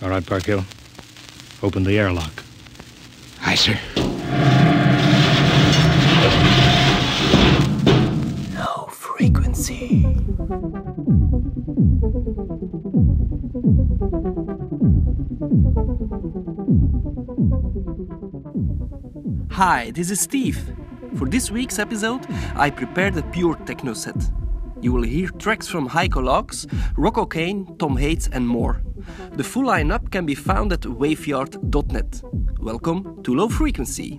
All right, Parkhill. Open the airlock. Aye, sir. Low frequency. Hi, this is Steve. For this week's episode, I prepared a pure techno set. You will hear tracks from Heiko Laux, Rocco Kane, Tom Hades, and more. The full lineup can be found at waveyard.net. Welcome to Low Frequency.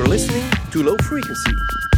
And you are listening to Low Frequency.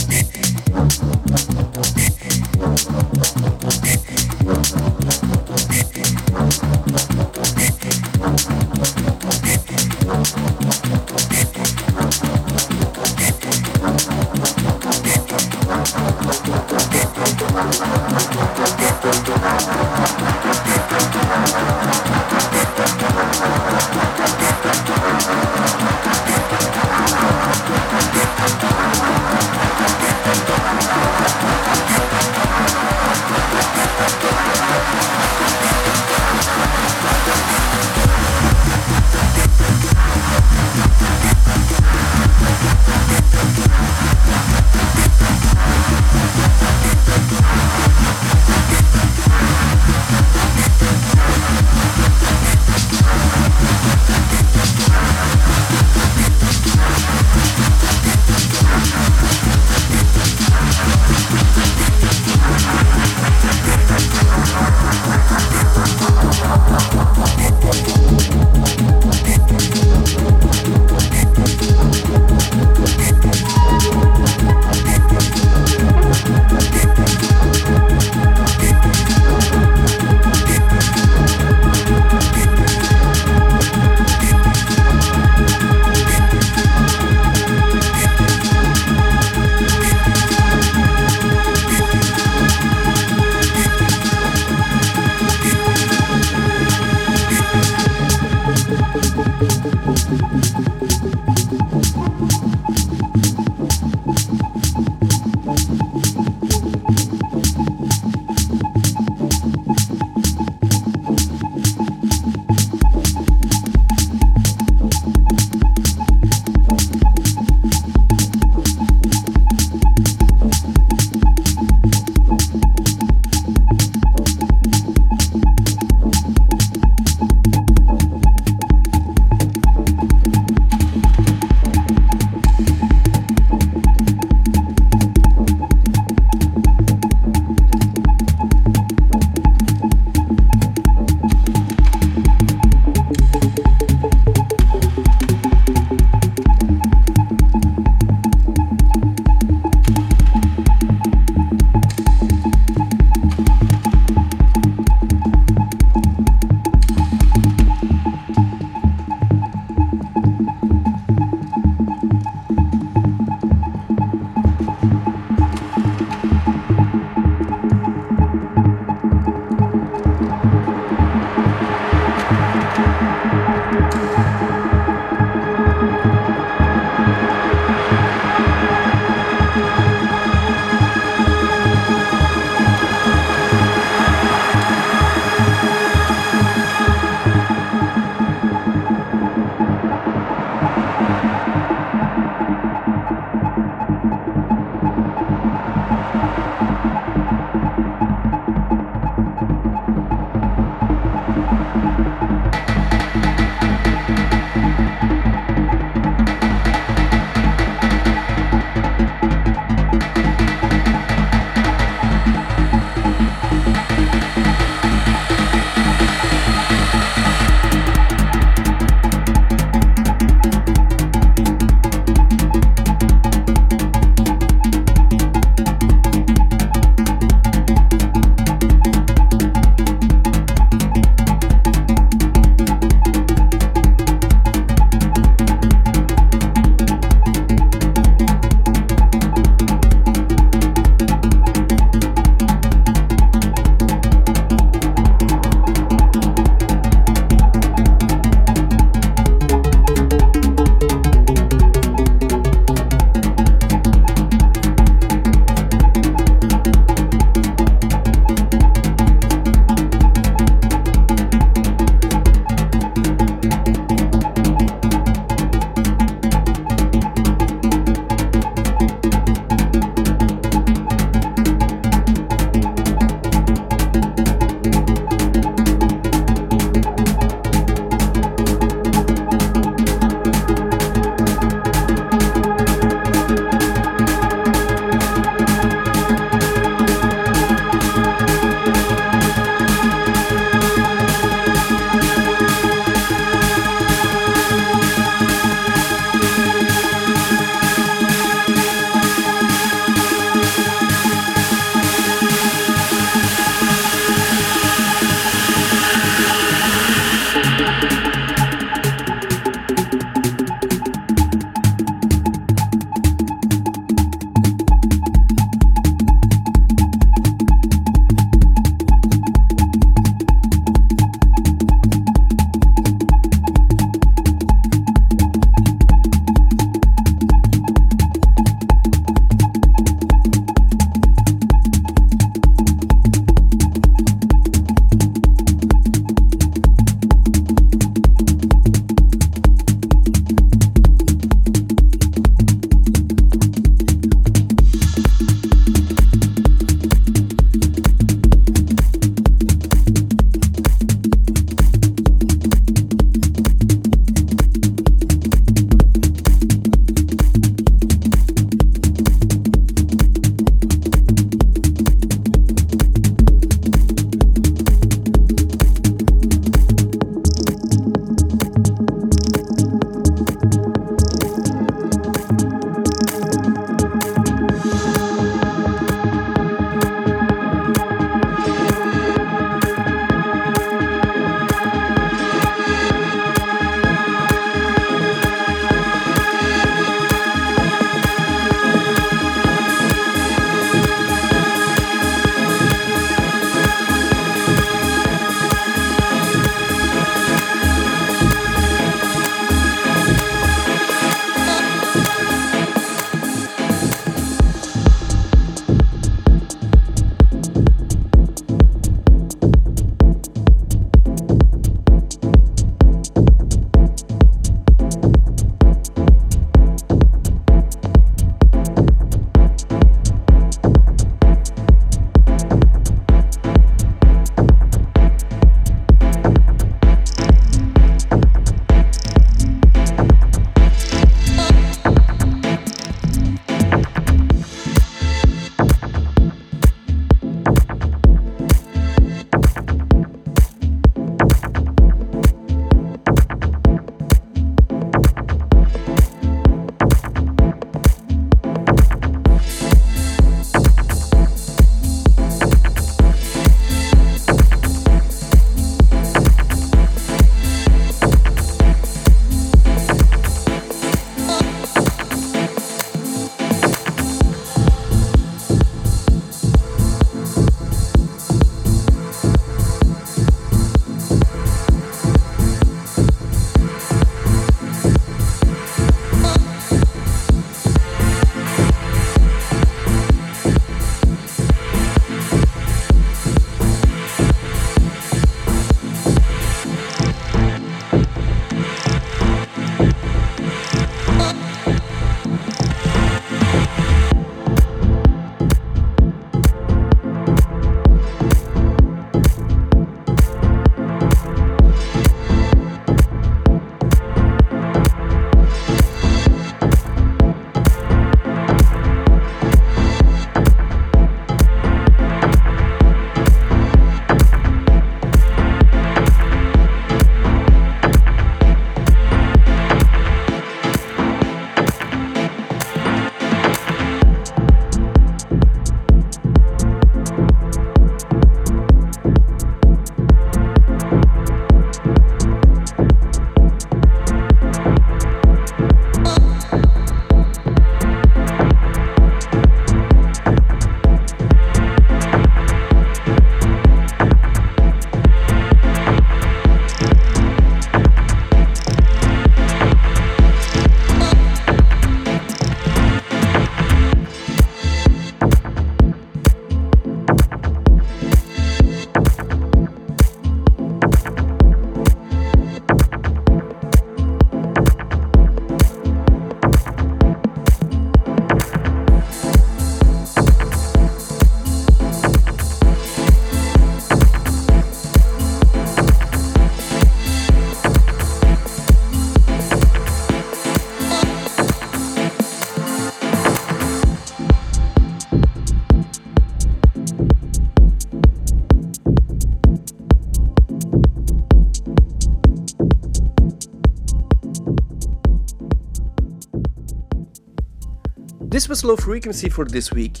Was Low Frequency for this week.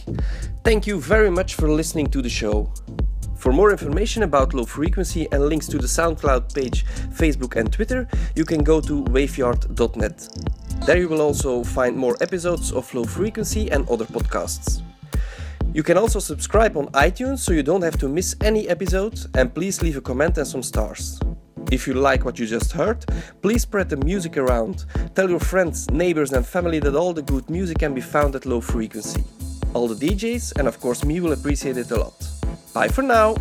Thank you very much for listening to the show. For more information about low frequency and links to the SoundCloud page, Facebook, and Twitter, you can go to waveyard.net. There you will also find more episodes of Low Frequency and other podcasts. You can also subscribe on iTunes so you don't have to miss any episode, and please leave a comment and some stars. If you like what you just heard, please spread the music around. Tell your friends, neighbors, and family that all the good music can be found at low frequency. All the DJs and of course me will appreciate it a lot. Bye for now.